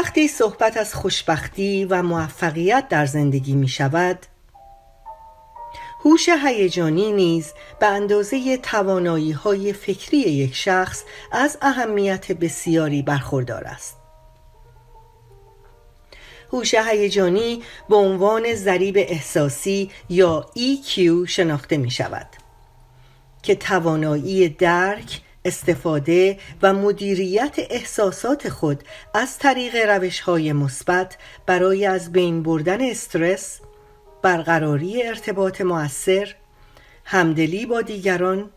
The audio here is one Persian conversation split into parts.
وقتی صحبت از خوشبختی و موفقیت در زندگی می شود هوش هیجانی نیز به اندازه توانایی های فکری یک شخص از اهمیت بسیاری برخوردار است. هوش هیجانی به عنوان ضریب احساسی یا EQ شناخته می شود که توانایی درک، استفاده و مدیریت احساسات خود از طریق روش های مثبت برای از بین بردن استرس، برقراری ارتباط مؤثر، همدلی با دیگران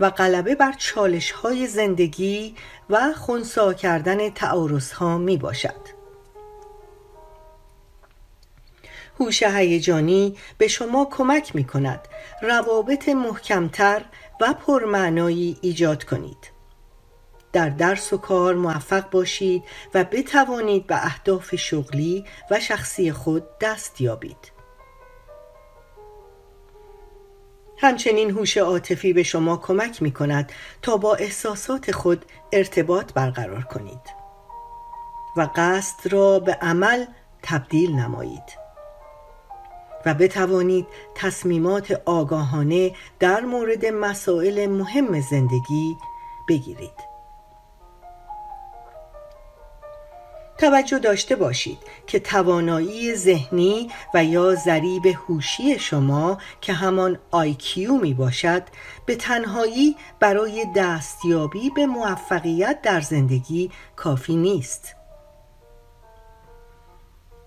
و غلبه بر چالش های زندگی و خونسا کردن تعارض ها می باشد. هوش هیجانی به شما کمک می کند روابط محکمتر و پرمعنایی ایجاد کنید. در درس و کار موفق باشید و بتوانید به اهداف شغلی و شخصی خود دست یابید. همچنین هوش عاطفی به شما کمک می کند تا با احساسات خود ارتباط برقرار کنید و قصد را به عمل تبدیل نمایید. و بتوانید تصمیمات آگاهانه در مورد مسائل مهم زندگی بگیرید. توجه داشته باشید که توانایی ذهنی و یا ضریب هوشی شما که همان IQ می باشد به تنهایی برای دستیابی به موفقیت در زندگی کافی نیست.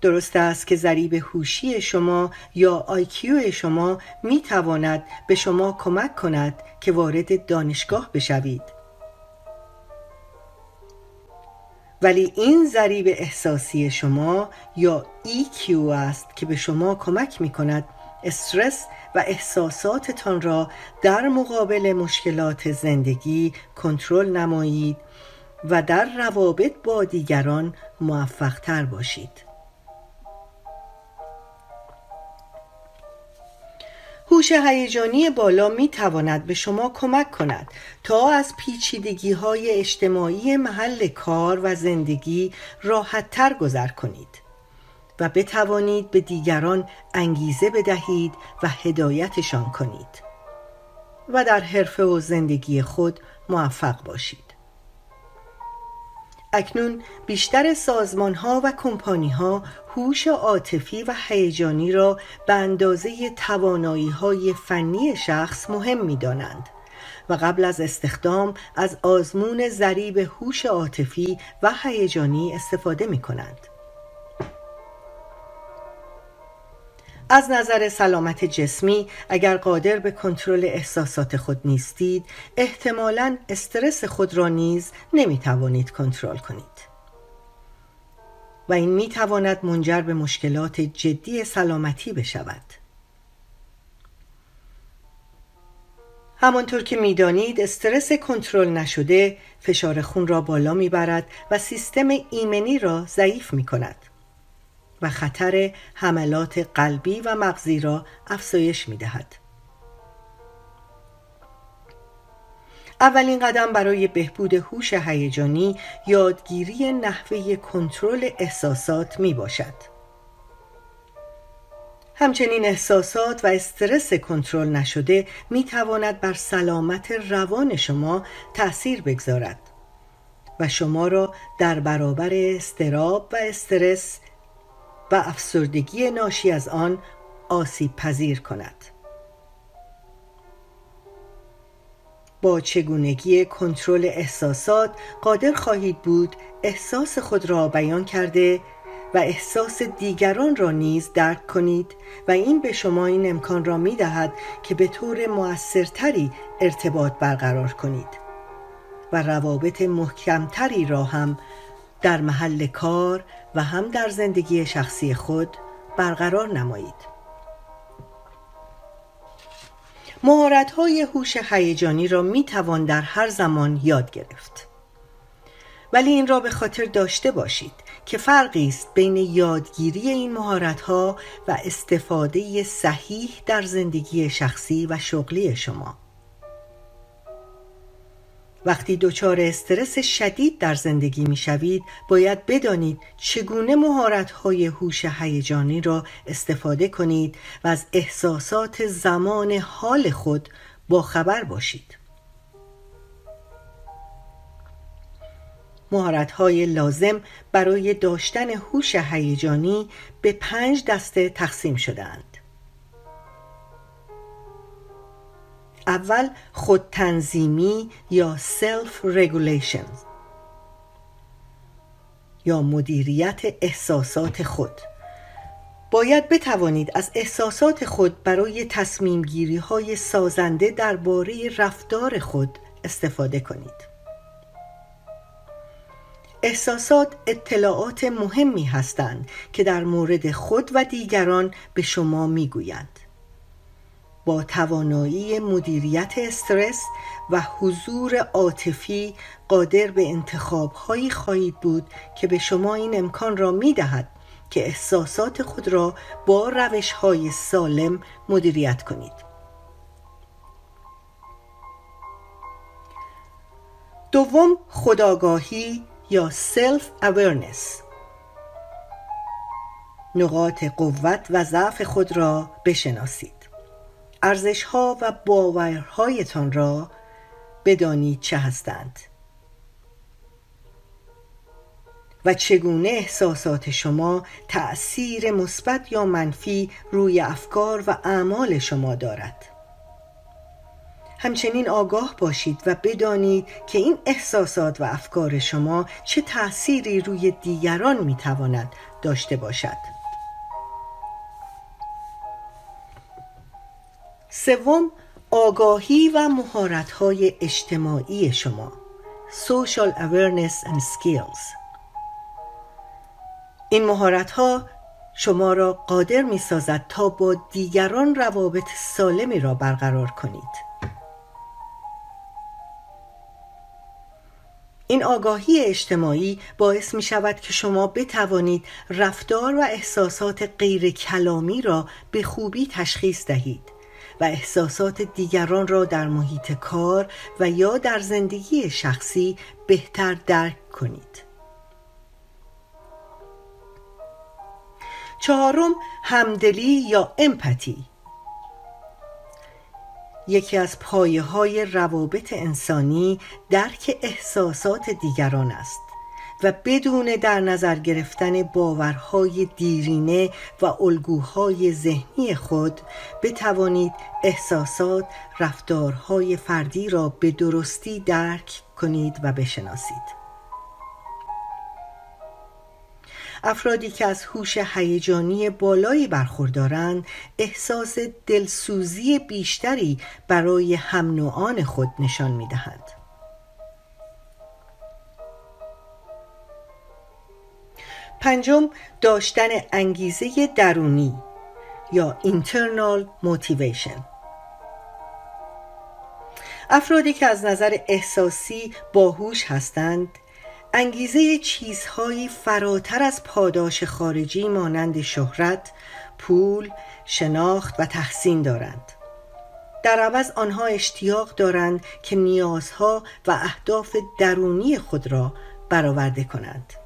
درست است که ضریب هوشی شما یا آیکیو شما می تواند به شما کمک کند که وارد دانشگاه بشوید. ولی این ضریب احساسی شما یا EQ است که به شما کمک می کند استرس و احساساتتان را در مقابل مشکلات زندگی کنترل نمایید و در روابط با دیگران موفقتر باشید. هوش هیجانی بالا می تواند به شما کمک کند تا از پیچیدگی های اجتماعی محل کار و زندگی راحت تر گذر کنید و بتوانید به دیگران انگیزه بدهید و هدایتشان کنید و در حرفه و زندگی خود موفق باشید. اکنون بیشتر سازمان ها و کمپانی ها هوش عاطفی و هیجانی را به اندازه توانایی های فنی شخص مهم می دانند و قبل از استخدام از آزمون ضریب هوش عاطفی و هیجانی استفاده می کنند. از نظر سلامت جسمی اگر قادر به کنترل احساسات خود نیستید احتمالا استرس خود را نیز نمی توانید کنترل کنید. و این می تواند منجر به مشکلات جدی سلامتی بشود. همانطور که می‌دانید استرس کنترل نشده فشار خون را بالا می‌برد و سیستم ایمنی را ضعیف می کند و خطر حملات قلبی و مغزی را افزایش می دهد. اولین قدم برای بهبود هوش هیجانی یادگیری نحوه کنترل احساسات می باشد. همچنین احساسات و استرس کنترل نشده می تواند بر سلامت روان شما تأثیر بگذارد و شما را در برابر استراب و استرس و افسردگی ناشی از آن آسیب پذیر کند. با چگونگی کنترل احساسات قادر خواهید بود احساس خود را بیان کرده و احساس دیگران را نیز درک کنید و این به شما این امکان را می دهد که به طور موثرتری ارتباط برقرار کنید و روابط محکمتری را هم در محل کار و هم در زندگی شخصی خود برقرار نمایید. مهارت های هوش هیجانی را می توان در هر زمان یاد گرفت. ولی این را به خاطر داشته باشید که فرقی است بین یادگیری این مهارت ها و استفاده صحیح در زندگی شخصی و شغلی شما. وقتی دچار استرس شدید در زندگی می شوید باید بدانید چگونه مهارت های هوش هیجانی را استفاده کنید و از احساسات زمان حال خود با خبر باشید. مهارت های لازم برای داشتن هوش هیجانی به پنج دسته تقسیم شدهاند. اول خودتنظیمی یا self regulation یا مدیریت احساسات خود. باید بتوانید از احساسات خود برای تصمیم گیری های سازنده درباره رفتار خود استفاده کنید. احساسات اطلاعات مهمی هستند که در مورد خود و دیگران به شما می‌گویند. با توانایی مدیریت استرس و حضور عاطفی قادر به انتخابهایی خواهید بود که به شما این امکان را می دهد که احساسات خود را با روش های سالم مدیریت کنید. دوم خداگاهی یا سلف awareness نقاط قوت و ضعف خود را بشناسید. ارزش ها و باورهایتان را بدانید چه هستند. و چگونه احساسات شما تأثیر مثبت یا منفی روی افکار و اعمال شما دارد؟ همچنین آگاه باشید و بدانید که این احساسات و افکار شما چه تأثیری روی دیگران می‌تواند داشته باشد. سوم آگاهی و مهارت‌های اجتماعی شما. Social Awareness and Skills. این مهارت‌ها شما را قادر می سازد تا با دیگران روابط سالمی را برقرار کنید. این آگاهی اجتماعی باعث می شود که شما بتوانید رفتار و احساسات غیر کلامی را به خوبی تشخیص دهید. و احساسات دیگران را در محیط کار و یا در زندگی شخصی بهتر درک کنید. چهارم همدلی یا امپاتی. یکی از پایه های روابط انسانی درک احساسات دیگران است. و بدون در نظر گرفتن باورهای دیرینه و الگوهای ذهنی خود بتوانید احساسات رفتارهای فردی را به درستی درک کنید و بشناسید. افرادی که از هوش هیجانی بالایی برخوردارند احساس دلسوزی بیشتری برای هم نوعان خود نشان می‌دهند. پنجم داشتن انگیزه درونی یا internal motivation. افرادی که از نظر احساسی باهوش هستند انگیزه چیزهایی فراتر از پاداش خارجی مانند شهرت، پول، شناخت و تحسین دارند. در عوض آنها اشتیاق دارند که نیازها و اهداف درونی خود را برآورده کنند.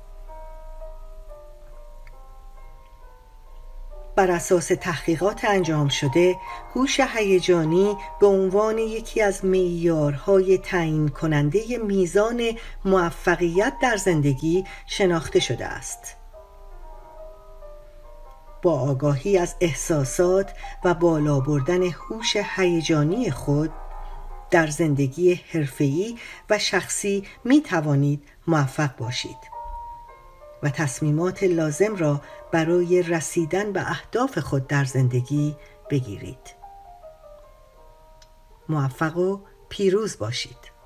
بر اساس تحقیقات انجام شده هوش هیجانی به عنوان یکی از معیارهای تعیین کننده میزان موفقیت در زندگی شناخته شده است. با آگاهی از احساسات و بالا بردن هوش هیجانی خود در زندگی حرفه‌ای و شخصی می توانید موفق باشید. و تصمیمات لازم را برای رسیدن به اهداف خود در زندگی بگیرید. موفق و پیروز باشید.